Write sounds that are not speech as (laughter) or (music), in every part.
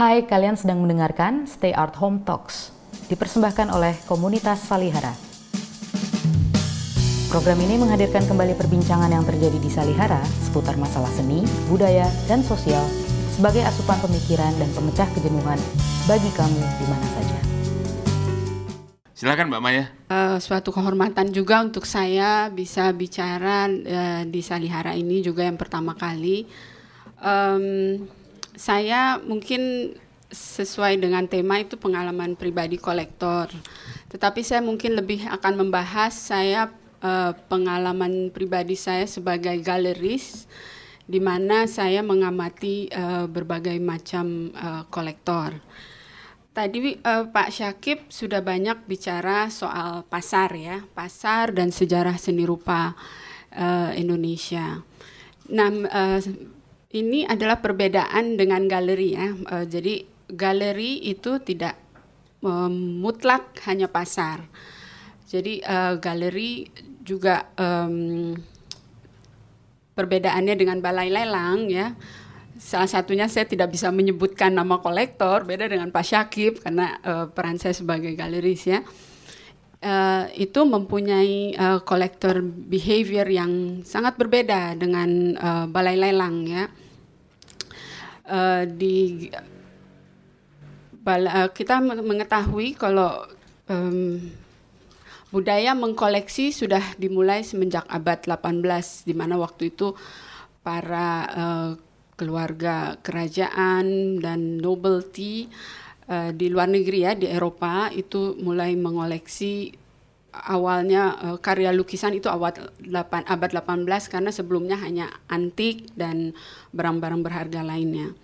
Hai, kalian sedang mendengarkan Stay Art Home Talks, dipersembahkan oleh komunitas Salihara. Program ini menghadirkan kembali perbincangan yang terjadi di Salihara seputar masalah seni, budaya, dan sosial sebagai asupan pemikiran dan pemecah kejenuhan bagi kamu di mana saja. Silakan Mbak Maya. Uh, suatu kehormatan juga untuk saya bisa bicara uh, di Salihara ini juga yang pertama kali. Um, saya mungkin sesuai dengan tema itu pengalaman pribadi kolektor. Tetapi saya mungkin lebih akan membahas saya uh, pengalaman pribadi saya sebagai galeris di mana saya mengamati uh, berbagai macam uh, kolektor. Tadi uh, Pak Syakib sudah banyak bicara soal pasar ya, pasar dan sejarah seni rupa uh, Indonesia. Nah, uh, ini adalah perbedaan dengan galeri ya. Uh, jadi galeri itu tidak uh, mutlak hanya pasar. Jadi uh, galeri juga um, perbedaannya dengan balai lelang ya salah satunya saya tidak bisa menyebutkan nama kolektor beda dengan Pak Syakib karena uh, peran saya sebagai galeris ya uh, itu mempunyai uh, kolektor behavior yang sangat berbeda dengan uh, balai lelang ya uh, di bala, uh, kita mengetahui kalau um, budaya mengkoleksi sudah dimulai semenjak abad 18 di mana waktu itu para uh, keluarga kerajaan dan nobility uh, di luar negeri ya di Eropa itu mulai mengoleksi awalnya uh, karya lukisan itu awal 8, abad 18 karena sebelumnya hanya antik dan barang-barang berharga lainnya.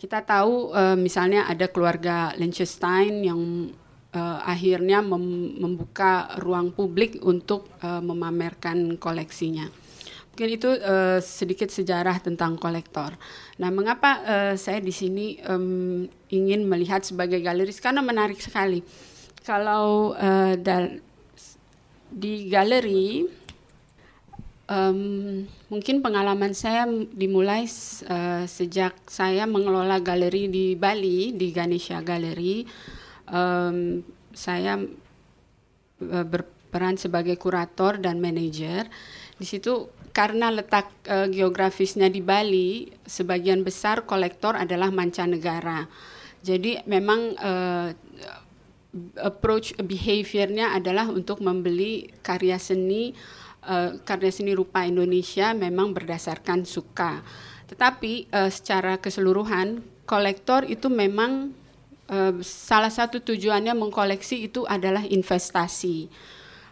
Kita tahu uh, misalnya ada keluarga Liechtenstein yang uh, akhirnya mem membuka ruang publik untuk uh, memamerkan koleksinya. Mungkin itu uh, sedikit sejarah tentang kolektor. Nah, mengapa uh, saya di sini um, ingin melihat sebagai galeris? Karena menarik sekali. Kalau uh, di galeri, um, mungkin pengalaman saya dimulai uh, sejak saya mengelola galeri di Bali di Ganesha Gallery. Um, saya uh, berperan sebagai kurator dan manajer. Di situ karena letak uh, geografisnya di Bali, sebagian besar kolektor adalah mancanegara. Jadi memang uh, approach behaviornya adalah untuk membeli karya seni uh, karya seni rupa Indonesia memang berdasarkan suka. Tetapi uh, secara keseluruhan kolektor itu memang uh, salah satu tujuannya mengkoleksi itu adalah investasi.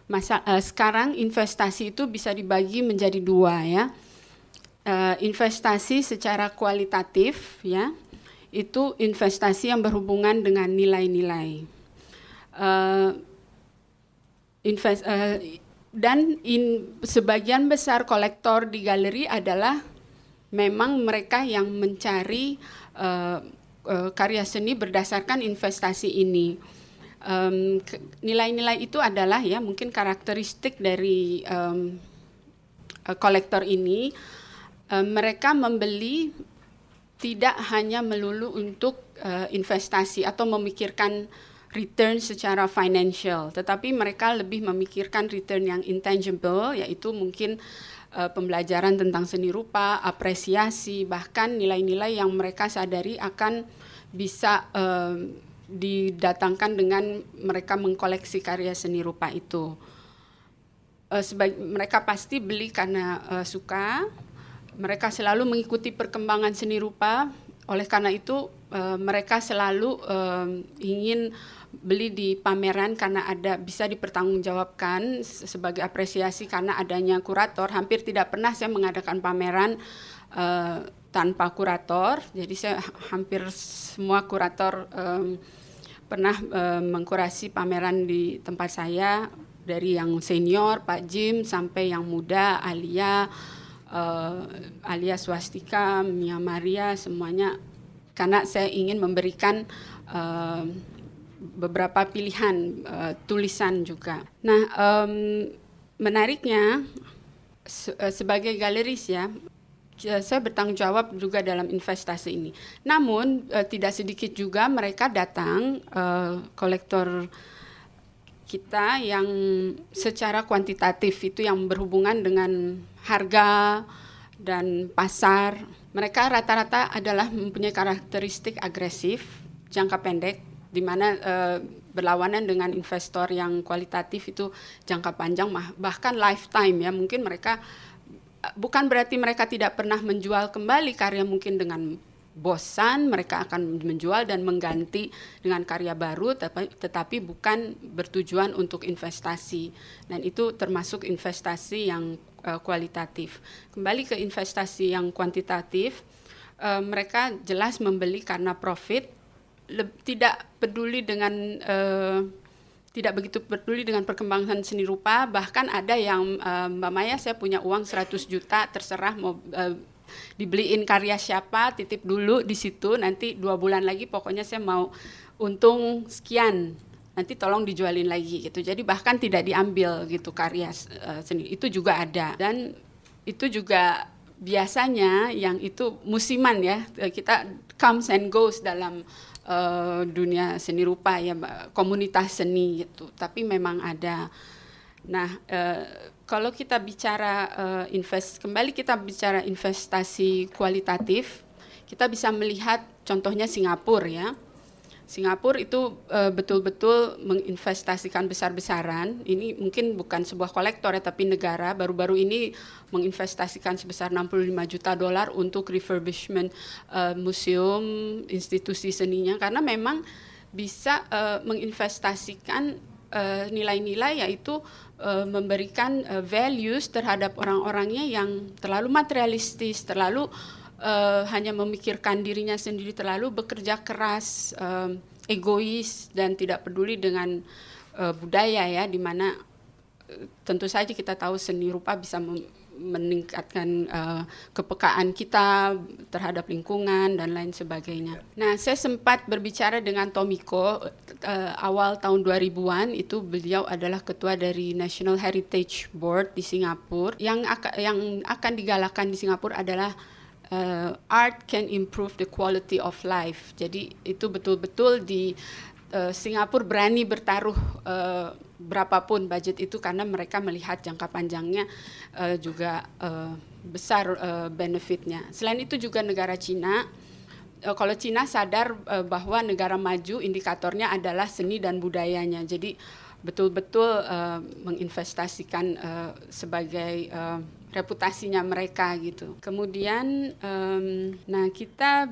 Masa uh, sekarang investasi itu bisa dibagi menjadi dua ya. Uh, investasi secara kualitatif ya itu investasi yang berhubungan dengan nilai-nilai uh, invest uh, dan in, sebagian besar kolektor di galeri adalah memang mereka yang mencari uh, uh, karya seni berdasarkan investasi ini. Nilai-nilai um, itu adalah ya mungkin karakteristik dari um, kolektor ini. Um, mereka membeli tidak hanya melulu untuk uh, investasi atau memikirkan return secara financial, tetapi mereka lebih memikirkan return yang intangible, yaitu mungkin uh, pembelajaran tentang seni rupa, apresiasi, bahkan nilai-nilai yang mereka sadari akan bisa uh, didatangkan dengan mereka mengkoleksi karya seni rupa itu. Uh, sebagai, mereka pasti beli karena uh, suka. Mereka selalu mengikuti perkembangan seni rupa. Oleh karena itu uh, mereka selalu uh, ingin beli di pameran karena ada bisa dipertanggungjawabkan sebagai apresiasi karena adanya kurator. Hampir tidak pernah saya mengadakan pameran uh, tanpa kurator. Jadi saya hampir semua kurator um, pernah uh, mengkurasi pameran di tempat saya dari yang senior Pak Jim sampai yang muda Alia uh, Alia Swastika Mia Maria semuanya karena saya ingin memberikan uh, beberapa pilihan uh, tulisan juga. Nah um, menariknya se sebagai galeris ya saya bertanggung jawab juga dalam investasi ini. Namun uh, tidak sedikit juga mereka datang uh, kolektor kita yang secara kuantitatif itu yang berhubungan dengan harga dan pasar. Mereka rata-rata adalah mempunyai karakteristik agresif, jangka pendek, di mana uh, berlawanan dengan investor yang kualitatif itu jangka panjang bahkan lifetime ya. Mungkin mereka bukan berarti mereka tidak pernah menjual kembali karya mungkin dengan bosan mereka akan menjual dan mengganti dengan karya baru tetapi, tetapi bukan bertujuan untuk investasi. Dan itu termasuk investasi yang uh, kualitatif. Kembali ke investasi yang kuantitatif uh, mereka jelas membeli karena profit tidak peduli dengan uh, tidak begitu peduli dengan perkembangan seni rupa bahkan ada yang uh, Mbak Maya saya punya uang 100 juta terserah mau uh, dibeliin karya siapa titip dulu di situ nanti dua bulan lagi pokoknya saya mau untung sekian nanti tolong dijualin lagi gitu. Jadi bahkan tidak diambil gitu karya uh, seni. Itu juga ada. Dan itu juga biasanya yang itu musiman ya. Kita comes and goes dalam uh, dunia seni rupa ya komunitas seni gitu. Tapi memang ada. Nah uh, kalau kita bicara uh, invest kembali kita bicara investasi kualitatif kita bisa melihat contohnya Singapura ya Singapura itu uh, betul-betul menginvestasikan besar-besaran. Ini mungkin bukan sebuah kolektor ya, tapi negara baru-baru ini menginvestasikan sebesar 65 juta dolar untuk refurbishment uh, museum, institusi seninya, karena memang bisa uh, menginvestasikan nilai-nilai uh, yaitu uh, memberikan uh, values terhadap orang-orangnya yang terlalu materialistis, terlalu uh, hanya memikirkan dirinya sendiri terlalu bekerja keras, uh, egois dan tidak peduli dengan uh, budaya ya, di mana uh, tentu saja kita tahu seni rupa bisa meningkatkan uh, kepekaan kita terhadap lingkungan dan lain sebagainya. Nah, saya sempat berbicara dengan Tomiko uh, awal tahun 2000-an itu beliau adalah ketua dari National Heritage Board di Singapura. Yang akan yang akan digalakan di Singapura adalah uh, art can improve the quality of life. Jadi itu betul-betul di uh, Singapura berani bertaruh uh, berapapun budget itu karena mereka melihat jangka panjangnya uh, juga uh, besar uh, benefitnya. Selain itu juga negara Cina kalau Cina sadar bahwa negara maju indikatornya adalah seni dan budayanya. Jadi betul-betul uh, menginvestasikan uh, sebagai uh, reputasinya mereka gitu. Kemudian, um, nah kita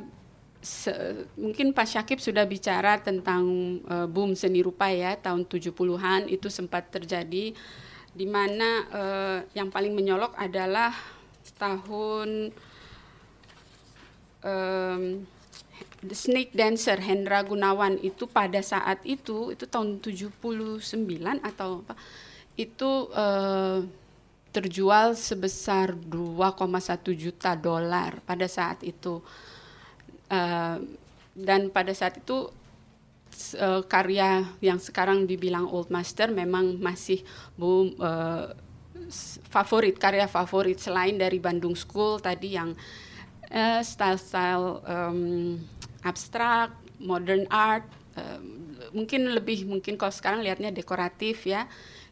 se, mungkin Pak Syakib sudah bicara tentang uh, boom seni rupa ya tahun 70-an itu sempat terjadi di mana uh, yang paling menyolok adalah tahun um, The Snake Dancer Hendra Gunawan itu pada saat itu itu tahun 79 atau apa itu uh, terjual sebesar 2,1 juta dolar pada saat itu. Uh, dan pada saat itu uh, karya yang sekarang dibilang old master memang masih boom uh, favorit karya favorit selain dari Bandung School tadi yang uh, style-style um, abstrak modern art uh, mungkin lebih mungkin kalau sekarang lihatnya dekoratif ya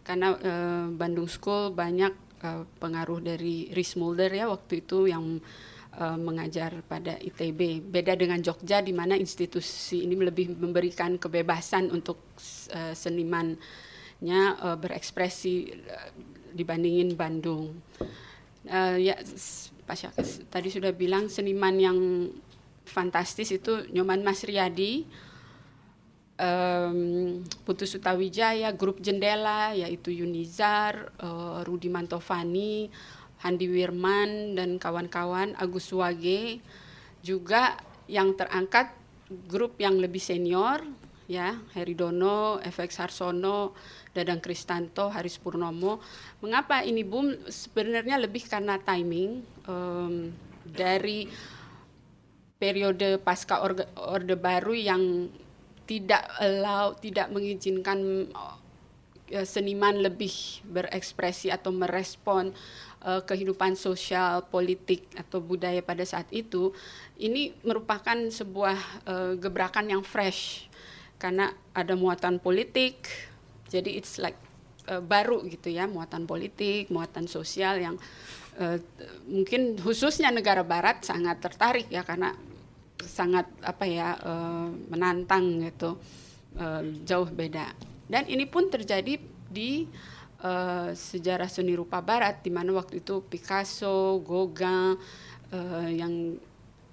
karena uh, Bandung School banyak uh, pengaruh dari Rhys Mulder ya waktu itu yang uh, mengajar pada ITB. Beda dengan Jogja di mana institusi ini lebih memberikan kebebasan untuk uh, senimannya uh, berekspresi uh, dibandingin Bandung. Uh, ya Pak Syakes tadi sudah bilang seniman yang fantastis itu Nyoman Mas Riyadi um, Putus Sutawijaya, grup Jendela yaitu Yunizar, uh, Rudi Mantovani, Handi Wirman dan kawan-kawan Agus Wage juga yang terangkat grup yang lebih senior ya Heri Dono, FX Harsono, Dadang Kristanto, Haris Purnomo. Mengapa ini boom? Sebenarnya lebih karena timing um, dari periode pasca orde, orde baru yang tidak allow tidak mengizinkan uh, seniman lebih berekspresi atau merespon uh, kehidupan sosial, politik atau budaya pada saat itu, ini merupakan sebuah uh, gebrakan yang fresh. Karena ada muatan politik, jadi it's like uh, baru gitu ya, muatan politik, muatan sosial yang uh, mungkin khususnya negara Barat sangat tertarik ya karena sangat apa ya uh, menantang gitu, uh, jauh beda. Dan ini pun terjadi di uh, sejarah seni rupa Barat, di mana waktu itu Picasso, Gauguin uh, yang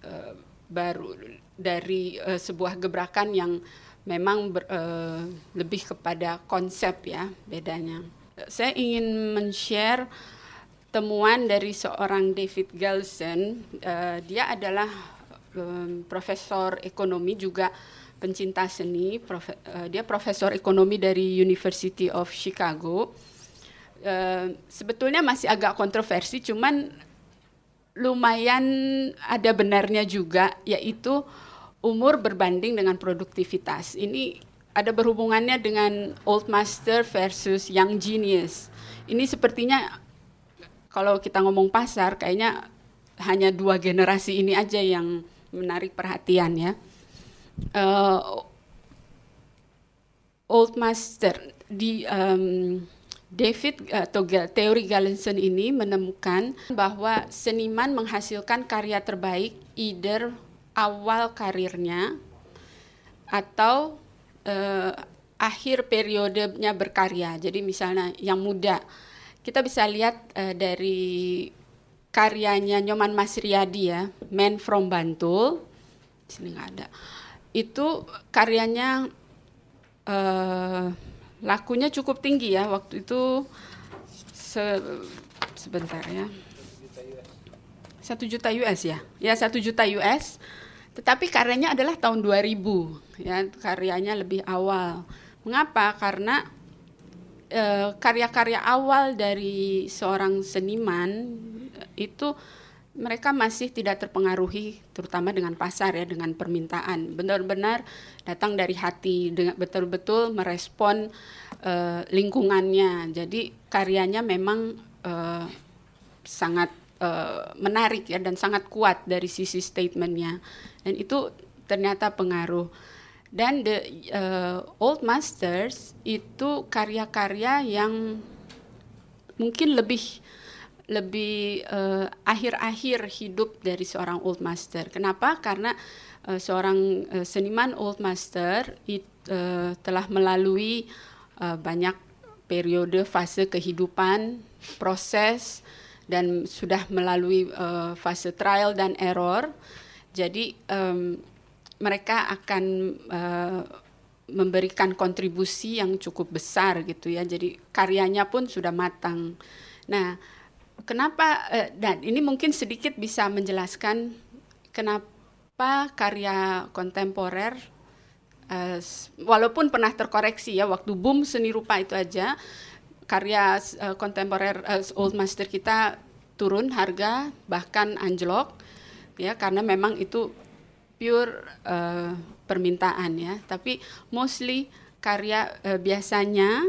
uh, baru dari uh, sebuah gebrakan yang memang ber, uh, lebih kepada konsep ya bedanya. Saya ingin men-share temuan dari seorang David Gelsen. Uh, dia adalah um, profesor ekonomi juga pencinta seni. Profe, uh, dia profesor ekonomi dari University of Chicago. Uh, sebetulnya masih agak kontroversi, cuman lumayan ada benarnya juga, yaitu umur berbanding dengan produktivitas. Ini ada berhubungannya dengan old master versus young genius. Ini sepertinya kalau kita ngomong pasar kayaknya hanya dua generasi ini aja yang menarik perhatian ya. Uh, old master di um, David atau teori Galenson ini menemukan bahwa seniman menghasilkan karya terbaik either awal karirnya atau uh, akhir periodenya berkarya. Jadi misalnya yang muda, kita bisa lihat uh, dari karyanya Nyoman Masriyadi ya, Man from Bantul, sini nggak ada. Itu karyanya uh, lakunya cukup tinggi ya waktu itu se sebentar ya satu juta US ya ya satu juta US tetapi karyanya adalah tahun 2000, ya karyanya lebih awal. Mengapa? Karena karya-karya awal dari seorang seniman itu mereka masih tidak terpengaruhi terutama dengan pasar ya dengan permintaan. Benar-benar datang dari hati dengan betul-betul merespon uh, lingkungannya. Jadi karyanya memang uh, sangat menarik ya dan sangat kuat dari sisi statementnya. Dan itu ternyata pengaruh dan the uh, old masters itu karya-karya yang mungkin lebih lebih uh, akhir-akhir hidup dari seorang old master. Kenapa? Karena uh, seorang uh, seniman old master it, uh, telah melalui uh, banyak periode fase kehidupan, proses dan sudah melalui uh, fase trial dan error jadi um, mereka akan uh, memberikan kontribusi yang cukup besar gitu ya. Jadi karyanya pun sudah matang. Nah, kenapa uh, dan ini mungkin sedikit bisa menjelaskan kenapa karya kontemporer uh, walaupun pernah terkoreksi ya waktu boom seni rupa itu aja karya kontemporer old master kita turun harga bahkan anjlok ya karena memang itu pure uh, permintaan ya tapi mostly karya uh, biasanya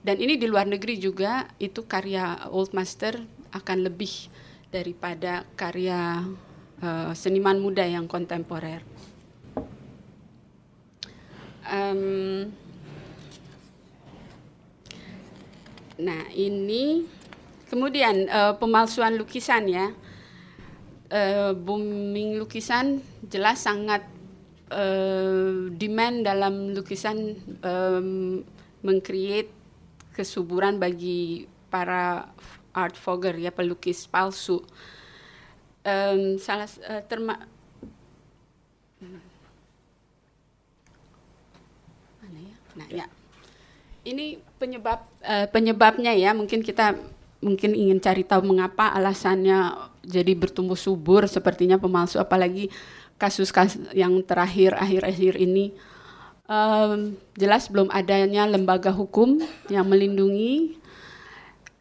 dan ini di luar negeri juga itu karya old master akan lebih daripada karya uh, seniman muda yang kontemporer. Um, nah ini kemudian uh, pemalsuan lukisan ya uh, booming lukisan jelas sangat uh, demand dalam lukisan um, mengcreate kesuburan bagi para art fogger ya pelukis palsu. Um, salah uh, terma mana ya? Nah ya, ini penyebab uh, penyebabnya ya mungkin kita mungkin ingin cari tahu mengapa alasannya jadi bertumbuh subur sepertinya pemalsu apalagi kasus-kasus yang terakhir akhir-akhir ini. Um, jelas belum adanya lembaga hukum yang melindungi.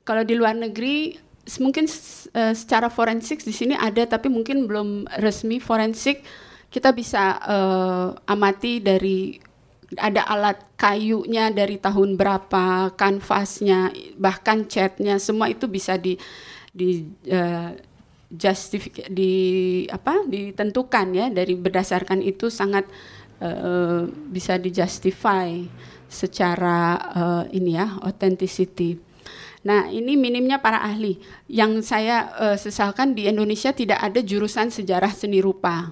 Kalau di luar negeri mungkin uh, secara forensik di sini ada tapi mungkin belum resmi forensik. Kita bisa uh, amati dari ada alat kayunya dari tahun berapa, kanvasnya, bahkan catnya, semua itu bisa di di uh, justifik di apa ditentukan ya dari berdasarkan itu sangat uh, bisa dijustify secara uh, ini ya authenticity. Nah, ini minimnya para ahli. Yang saya uh, sesalkan di Indonesia tidak ada jurusan sejarah seni rupa.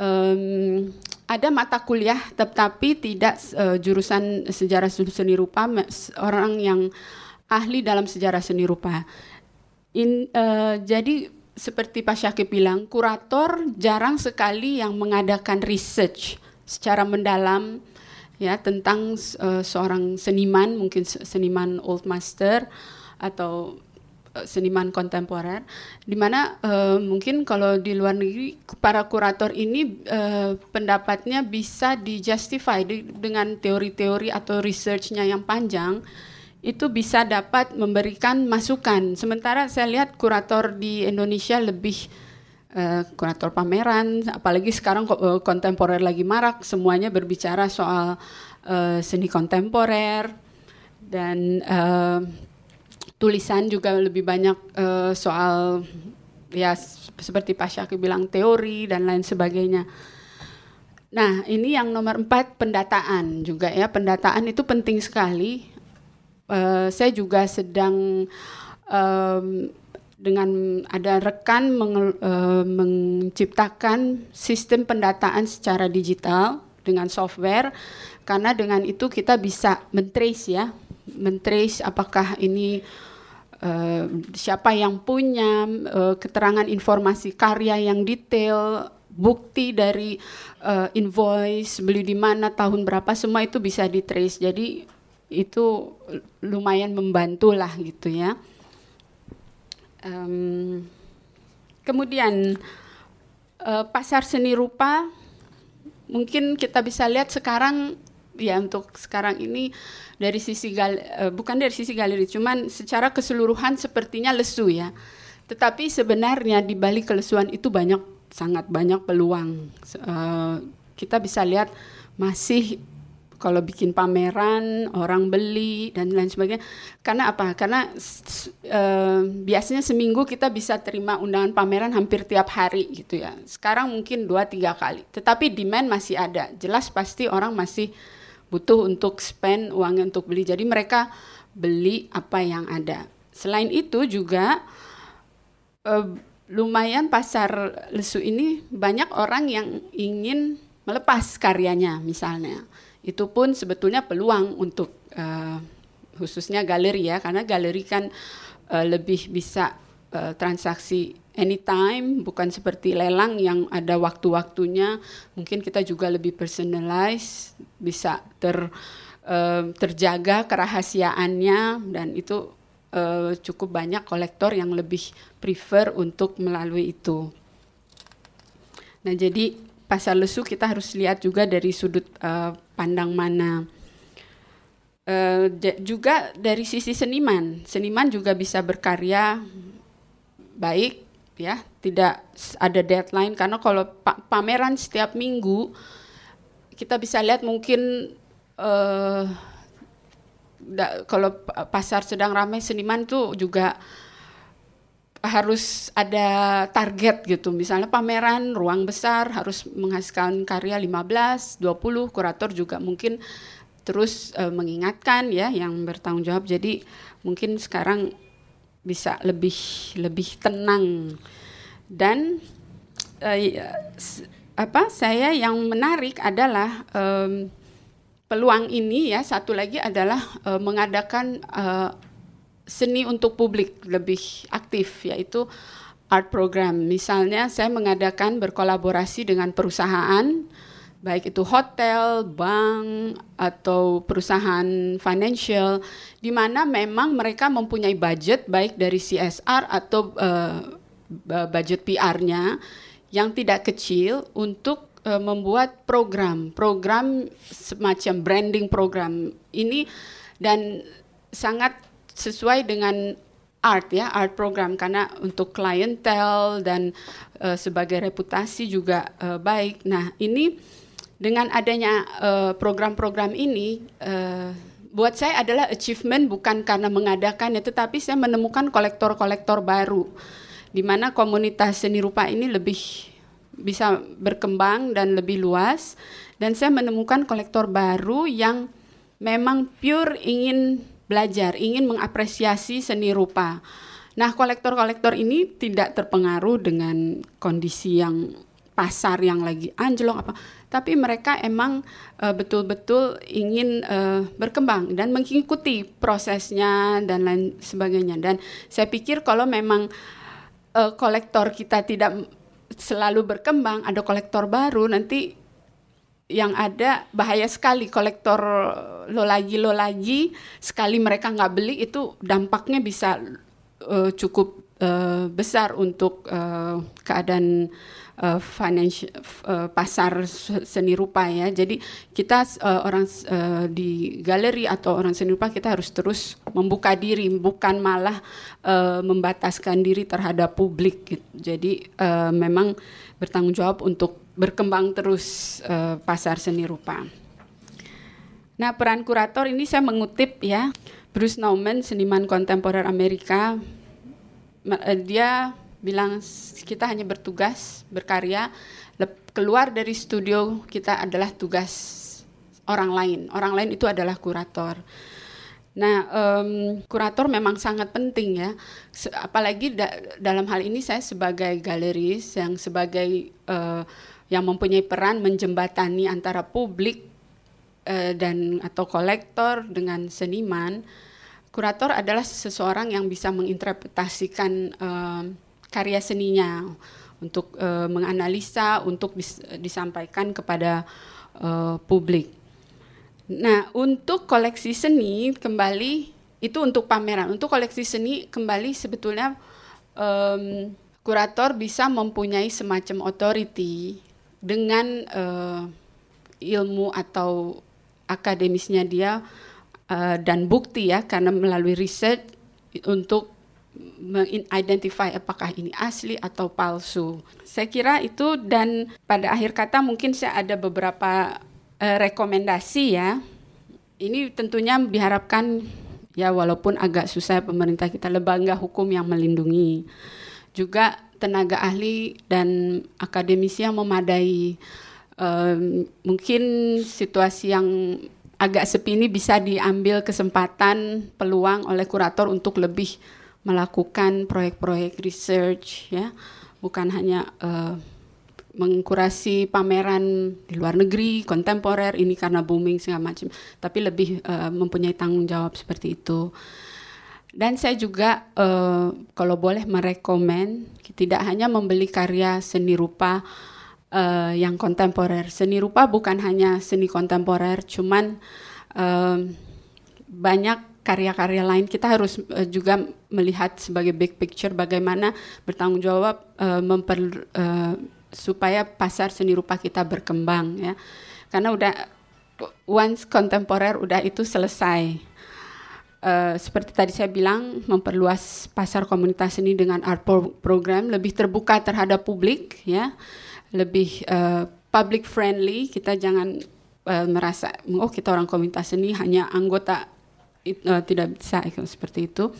Um, ada mata kuliah tetapi tidak uh, jurusan sejarah seni rupa orang yang ahli dalam sejarah seni rupa. In, uh, jadi seperti Pak Syakib bilang, kurator jarang sekali yang mengadakan research secara mendalam ya tentang uh, seorang seniman, mungkin seniman old master atau uh, seniman kontemporer, di mana uh, mungkin kalau di luar negeri para kurator ini uh, pendapatnya bisa dijustify di, dengan teori-teori atau researchnya yang panjang itu bisa dapat memberikan masukan. Sementara saya lihat kurator di Indonesia lebih uh, kurator pameran, apalagi sekarang uh, kontemporer lagi marak, semuanya berbicara soal uh, seni kontemporer dan uh, tulisan juga lebih banyak uh, soal ya seperti Pak Syaki bilang teori dan lain sebagainya. Nah ini yang nomor empat pendataan juga ya pendataan itu penting sekali uh, saya juga sedang um, dengan ada rekan meng, uh, menciptakan sistem pendataan secara digital dengan software. Karena dengan itu kita bisa mentrace ya mentrace apakah ini uh, siapa yang punya uh, keterangan informasi karya yang detail bukti dari uh, invoice beli di mana tahun berapa semua itu bisa ditrace. Jadi itu lumayan membantu lah gitu ya. Um, kemudian uh, pasar seni rupa mungkin kita bisa lihat sekarang ya untuk sekarang ini dari sisi gal, uh, bukan dari sisi galeri, cuman secara keseluruhan sepertinya lesu ya. Tetapi sebenarnya di balik kelesuan itu banyak sangat banyak peluang. Uh, kita bisa lihat masih kalau bikin pameran orang beli dan lain sebagainya. Karena apa? Karena uh, biasanya seminggu kita bisa terima undangan pameran hampir tiap hari gitu ya. Sekarang mungkin dua tiga kali. Tetapi demand masih ada. Jelas pasti orang masih butuh untuk spend uangnya untuk beli. Jadi mereka beli apa yang ada. Selain itu juga uh, lumayan pasar lesu ini banyak orang yang ingin melepas karyanya misalnya itu pun sebetulnya peluang untuk uh, khususnya galeri ya karena galeri kan uh, lebih bisa uh, transaksi anytime bukan seperti lelang yang ada waktu-waktunya mungkin kita juga lebih personalize bisa ter uh, terjaga kerahasiaannya dan itu uh, cukup banyak kolektor yang lebih prefer untuk melalui itu. Nah, jadi pasar lesu kita harus lihat juga dari sudut uh, pandang mana. Uh, juga dari sisi seniman, seniman juga bisa berkarya baik ya, tidak ada deadline. Karena kalau pa pameran setiap minggu kita bisa lihat mungkin uh, kalau pasar sedang ramai seniman tuh juga harus ada target gitu. Misalnya pameran ruang besar harus menghasilkan karya 15, 20, kurator juga mungkin terus uh, mengingatkan ya yang bertanggung jawab. Jadi mungkin sekarang bisa lebih lebih tenang dan uh, apa saya yang menarik adalah um, peluang ini ya satu lagi adalah uh, mengadakan uh, seni untuk publik lebih aktif yaitu art program. Misalnya saya mengadakan berkolaborasi dengan perusahaan baik itu hotel, bank atau perusahaan financial di mana memang mereka mempunyai budget baik dari CSR atau uh, budget PR-nya yang tidak kecil untuk uh, membuat program, program semacam branding program ini dan sangat sesuai dengan art ya art program. Karena untuk klientel dan uh, sebagai reputasi juga uh, baik. Nah ini dengan adanya uh, program-program ini uh, buat saya adalah achievement bukan karena mengadakannya tetapi saya menemukan kolektor-kolektor baru. Di mana komunitas seni rupa ini lebih bisa berkembang dan lebih luas. Dan saya menemukan kolektor baru yang memang pure ingin belajar, ingin mengapresiasi seni rupa. Nah, kolektor-kolektor ini tidak terpengaruh dengan kondisi yang pasar yang lagi anjlok apa tapi mereka emang uh, betul-betul ingin uh, berkembang dan mengikuti prosesnya dan lain sebagainya dan saya pikir kalau memang uh, kolektor kita tidak selalu berkembang ada kolektor baru nanti yang ada bahaya sekali kolektor lo lagi lo lagi sekali mereka nggak beli itu dampaknya bisa uh, cukup uh, besar untuk uh, keadaan uh, financial uh, pasar seni rupa ya. Jadi kita uh, orang uh, di galeri atau orang seni rupa kita harus terus membuka diri, bukan malah uh, membataskan diri terhadap publik. Gitu. Jadi uh, memang bertanggung jawab untuk berkembang terus uh, pasar seni rupa. Nah, peran kurator ini saya mengutip ya Bruce Nauman, seniman kontemporer Amerika. Dia bilang kita hanya bertugas berkarya keluar dari studio kita adalah tugas orang lain orang lain itu adalah kurator nah um, kurator memang sangat penting ya apalagi da dalam hal ini saya sebagai galeris yang sebagai uh, yang mempunyai peran menjembatani antara publik uh, dan atau kolektor dengan seniman kurator adalah seseorang yang bisa menginterpretasikan uh, karya seninya untuk uh, menganalisa untuk dis, disampaikan kepada uh, publik. Nah, untuk koleksi seni kembali itu untuk pameran. Untuk koleksi seni kembali sebetulnya um, kurator bisa mempunyai semacam authority dengan uh, ilmu atau akademisnya dia uh, dan bukti ya karena melalui riset untuk mengidentify apakah ini asli atau palsu. Saya kira itu dan pada akhir kata mungkin saya ada beberapa uh, rekomendasi ya. Ini tentunya diharapkan ya walaupun agak susah pemerintah kita lembaga hukum yang melindungi. Juga tenaga ahli dan akademisi yang memadai. Uh, mungkin situasi yang agak sepi ini bisa diambil kesempatan peluang oleh kurator untuk lebih melakukan proyek-proyek research ya bukan hanya uh, mengkurasi pameran di luar negeri kontemporer ini karena booming segala macam tapi lebih uh, mempunyai tanggung jawab seperti itu dan saya juga uh, kalau boleh merekomen tidak hanya membeli karya seni rupa uh, yang kontemporer. Seni rupa bukan hanya seni kontemporer cuman uh, banyak karya-karya lain. Kita harus uh, juga melihat sebagai big picture bagaimana bertanggung jawab uh, memper uh, supaya pasar seni rupa kita berkembang ya. Karena udah once kontemporer udah itu selesai uh, seperti tadi saya bilang memperluas pasar komunitas seni dengan art pro program lebih terbuka terhadap publik ya lebih uh, public friendly kita jangan uh, merasa oh kita orang komunitas seni hanya anggota it, uh, tidak bisa seperti itu.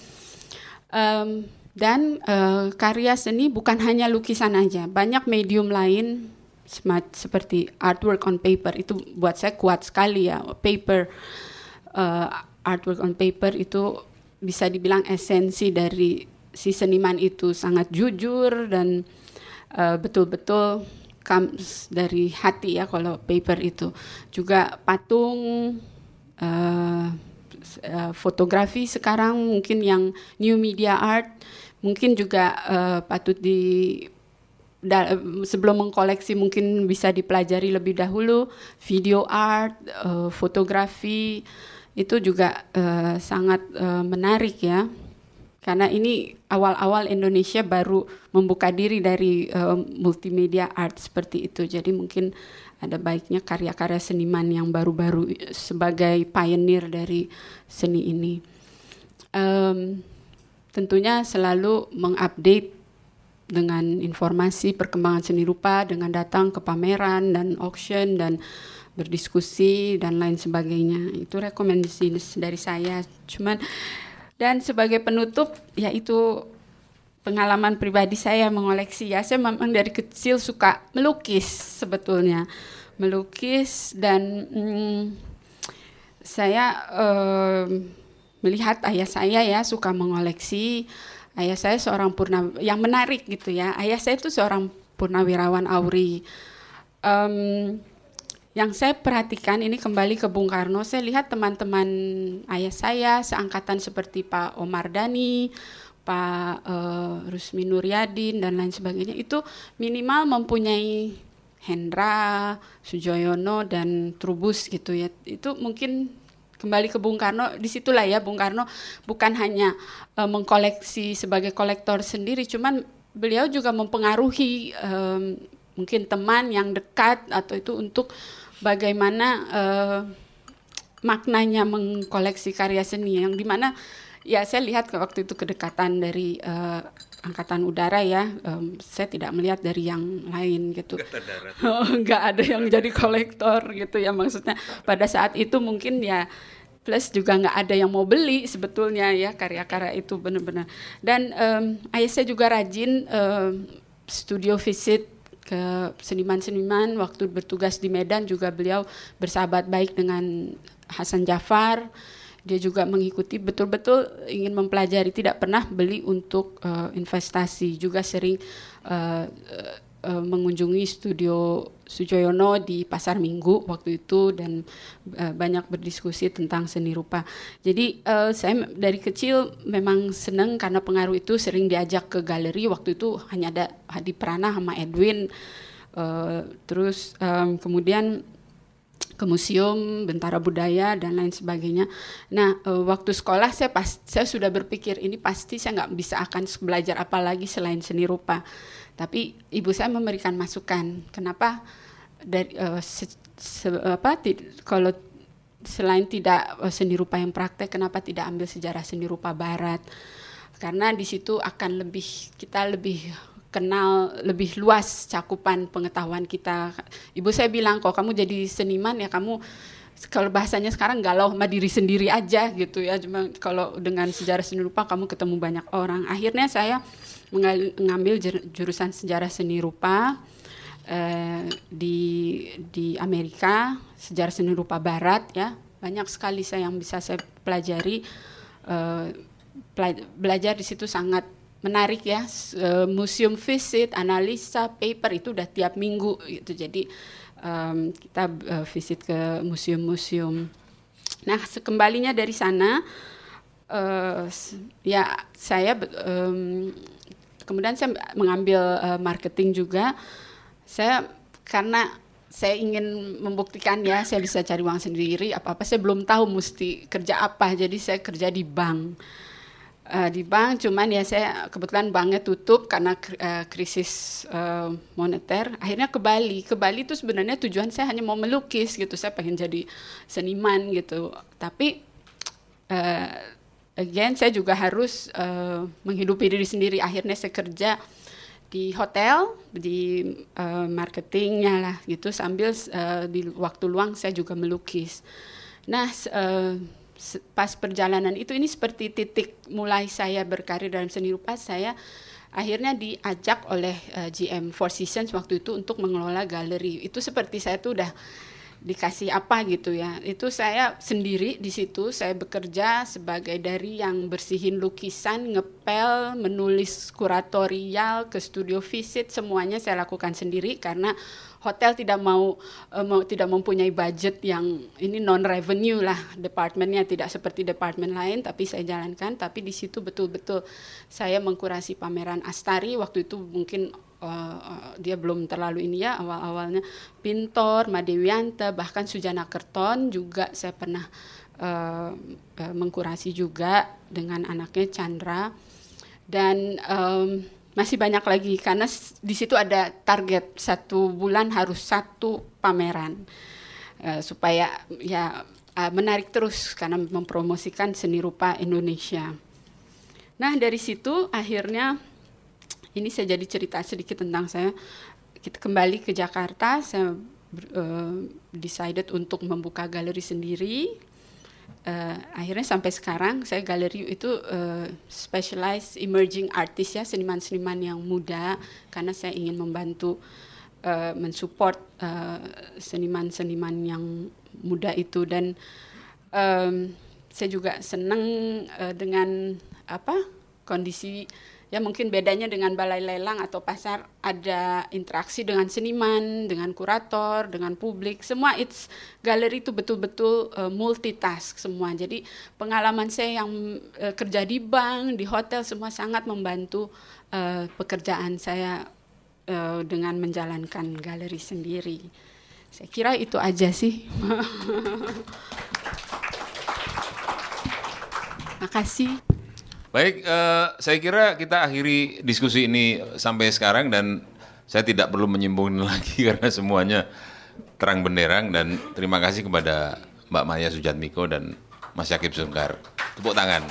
Um, dan uh, karya seni bukan hanya lukisan aja, banyak medium lain smart, seperti artwork on paper itu buat saya kuat sekali ya. Paper artwork on paper itu bisa dibilang esensi dari si seniman itu. Sangat jujur dan betul-betul uh, comes dari hati ya kalau paper itu. Juga patung uh, uh, fotografi sekarang mungkin yang new media art. Mungkin juga uh, patut di da, sebelum mengkoleksi mungkin bisa dipelajari lebih dahulu. Video art uh, fotografi itu juga uh, sangat uh, menarik ya karena ini awal-awal Indonesia baru membuka diri dari uh, multimedia art seperti itu jadi mungkin ada baiknya karya-karya seniman yang baru-baru sebagai pioneer dari seni ini. Um, tentunya selalu mengupdate dengan informasi perkembangan seni rupa dengan datang ke pameran dan auction dan berdiskusi dan lain sebagainya. Itu rekomendasi dari saya. Cuman dan sebagai penutup yaitu pengalaman pribadi saya mengoleksi ya. Saya memang dari kecil suka melukis sebetulnya. Melukis dan hmm, saya eh, melihat ayah saya ya suka mengoleksi ayah saya seorang purna yang menarik gitu ya ayah saya itu seorang purnawirawan Auri um, yang saya perhatikan ini kembali ke Bung Karno saya lihat teman-teman ayah saya seangkatan seperti Pak Omar Dani Pak uh, Rusmi Nuryadin dan lain sebagainya itu minimal mempunyai Hendra, Sujoyono dan Trubus gitu ya. Itu mungkin kembali ke Bung Karno di situlah ya Bung Karno bukan hanya uh, mengkoleksi sebagai kolektor sendiri cuman beliau juga mempengaruhi um, mungkin teman yang dekat atau itu untuk bagaimana uh, maknanya mengkoleksi karya seni yang di mana ya saya lihat waktu itu kedekatan dari uh, angkatan udara ya um, saya tidak melihat dari yang lain gitu. (laughs) Nggak ada yang jadi kolektor gitu ya maksudnya pada saat itu mungkin ya plus juga nggak ada yang mau beli sebetulnya ya karya-karya itu benar-benar. Dan um, ayah saya juga rajin um, studio visit ke seniman-seniman waktu bertugas di Medan juga beliau bersahabat baik dengan Hasan Jafar. Dia juga mengikuti betul-betul ingin mempelajari tidak pernah beli untuk uh, investasi juga sering uh, uh, mengunjungi studio Sujoyono di Pasar Minggu waktu itu dan uh, banyak berdiskusi tentang seni rupa. Jadi uh, saya dari kecil memang senang karena pengaruh itu sering diajak ke galeri waktu itu hanya ada Hadi Prana sama Edwin uh, terus um, kemudian ke museum, bentara budaya dan lain sebagainya. Nah, waktu sekolah saya pas saya sudah berpikir ini pasti saya nggak bisa akan belajar apa lagi selain seni rupa. Tapi ibu saya memberikan masukan. Kenapa dari e, se, se, apa kalau selain tidak e, seni rupa yang praktek, kenapa tidak ambil sejarah seni rupa barat? Karena di situ akan lebih kita lebih kenal lebih luas cakupan pengetahuan kita. Ibu saya bilang kok kamu jadi seniman ya kamu kalau bahasanya sekarang galau sama diri sendiri aja gitu ya. Cuma kalau dengan sejarah seni rupa kamu ketemu banyak orang. Akhirnya saya mengambil jurusan sejarah seni rupa eh, di di Amerika, sejarah seni rupa barat ya. Banyak sekali saya yang bisa saya pelajari. Eh, belajar di situ sangat menarik ya uh, museum visit analisa paper itu udah tiap minggu gitu jadi um, kita uh, visit ke museum-museum nah sekembalinya dari sana uh, ya saya um, kemudian saya mengambil uh, marketing juga. Saya karena saya ingin membuktikan ya saya bisa cari uang sendiri apa apa saya belum tahu mesti kerja apa jadi saya kerja di bank. Uh, di bank cuman ya saya kebetulan banknya tutup karena uh, krisis uh, moneter. Akhirnya ke Bali. Ke Bali itu sebenarnya tujuan saya hanya mau melukis gitu. Saya pengen jadi seniman gitu. Tapi uh, again saya juga harus uh, menghidupi diri sendiri. Akhirnya saya kerja di hotel di uh, marketingnya lah gitu. Sambil uh, di waktu luang saya juga melukis. Nah uh, pas perjalanan itu ini seperti titik mulai saya berkarir dalam seni rupa. Saya akhirnya diajak oleh uh, GM Four Seasons waktu itu untuk mengelola galeri. Itu seperti saya tuh udah dikasih apa gitu ya. Itu saya sendiri di situ saya bekerja sebagai dari yang bersihin lukisan ngepel menulis kuratorial ke studio visit semuanya saya lakukan sendiri karena hotel tidak mau uh, mau tidak mempunyai budget yang ini non revenue lah departemennya tidak seperti departemen lain tapi saya jalankan. Tapi di situ betul-betul saya mengkurasi pameran Astari waktu itu mungkin uh, dia belum terlalu ini ya awal-awalnya Pintor, Madewianta bahkan Sujana Kerton juga saya pernah uh, uh, mengkurasi juga dengan anaknya Chandra. Dan um, masih banyak lagi karena di situ ada target satu bulan harus satu pameran. Uh, supaya ya uh, menarik terus karena mempromosikan seni rupa Indonesia. Nah dari situ akhirnya ini saya jadi cerita sedikit tentang saya. Kita kembali ke Jakarta, saya uh, decided untuk membuka galeri sendiri. Uh, akhirnya sampai sekarang saya galeri itu uh, specialized emerging artist ya seniman-seniman yang muda karena saya ingin membantu uh, mensupport seniman-seniman uh, yang muda itu dan um, saya juga senang uh, dengan apa kondisi ya mungkin bedanya dengan balai lelang atau pasar ada interaksi dengan seniman, dengan kurator, dengan publik. Semua it's galeri itu betul-betul uh, multitask semua. Jadi pengalaman saya yang uh, kerja di bank, di hotel semua sangat membantu uh, pekerjaan saya uh, dengan menjalankan galeri sendiri. Saya kira itu aja sih. (laughs) Makasih. Baik, uh, saya kira kita akhiri diskusi ini sampai sekarang dan saya tidak perlu menyimpulkan (laughs) lagi karena semuanya terang benderang dan terima kasih kepada Mbak Maya Sujatmiko dan Mas Yakib Sungkar. Tepuk tangan.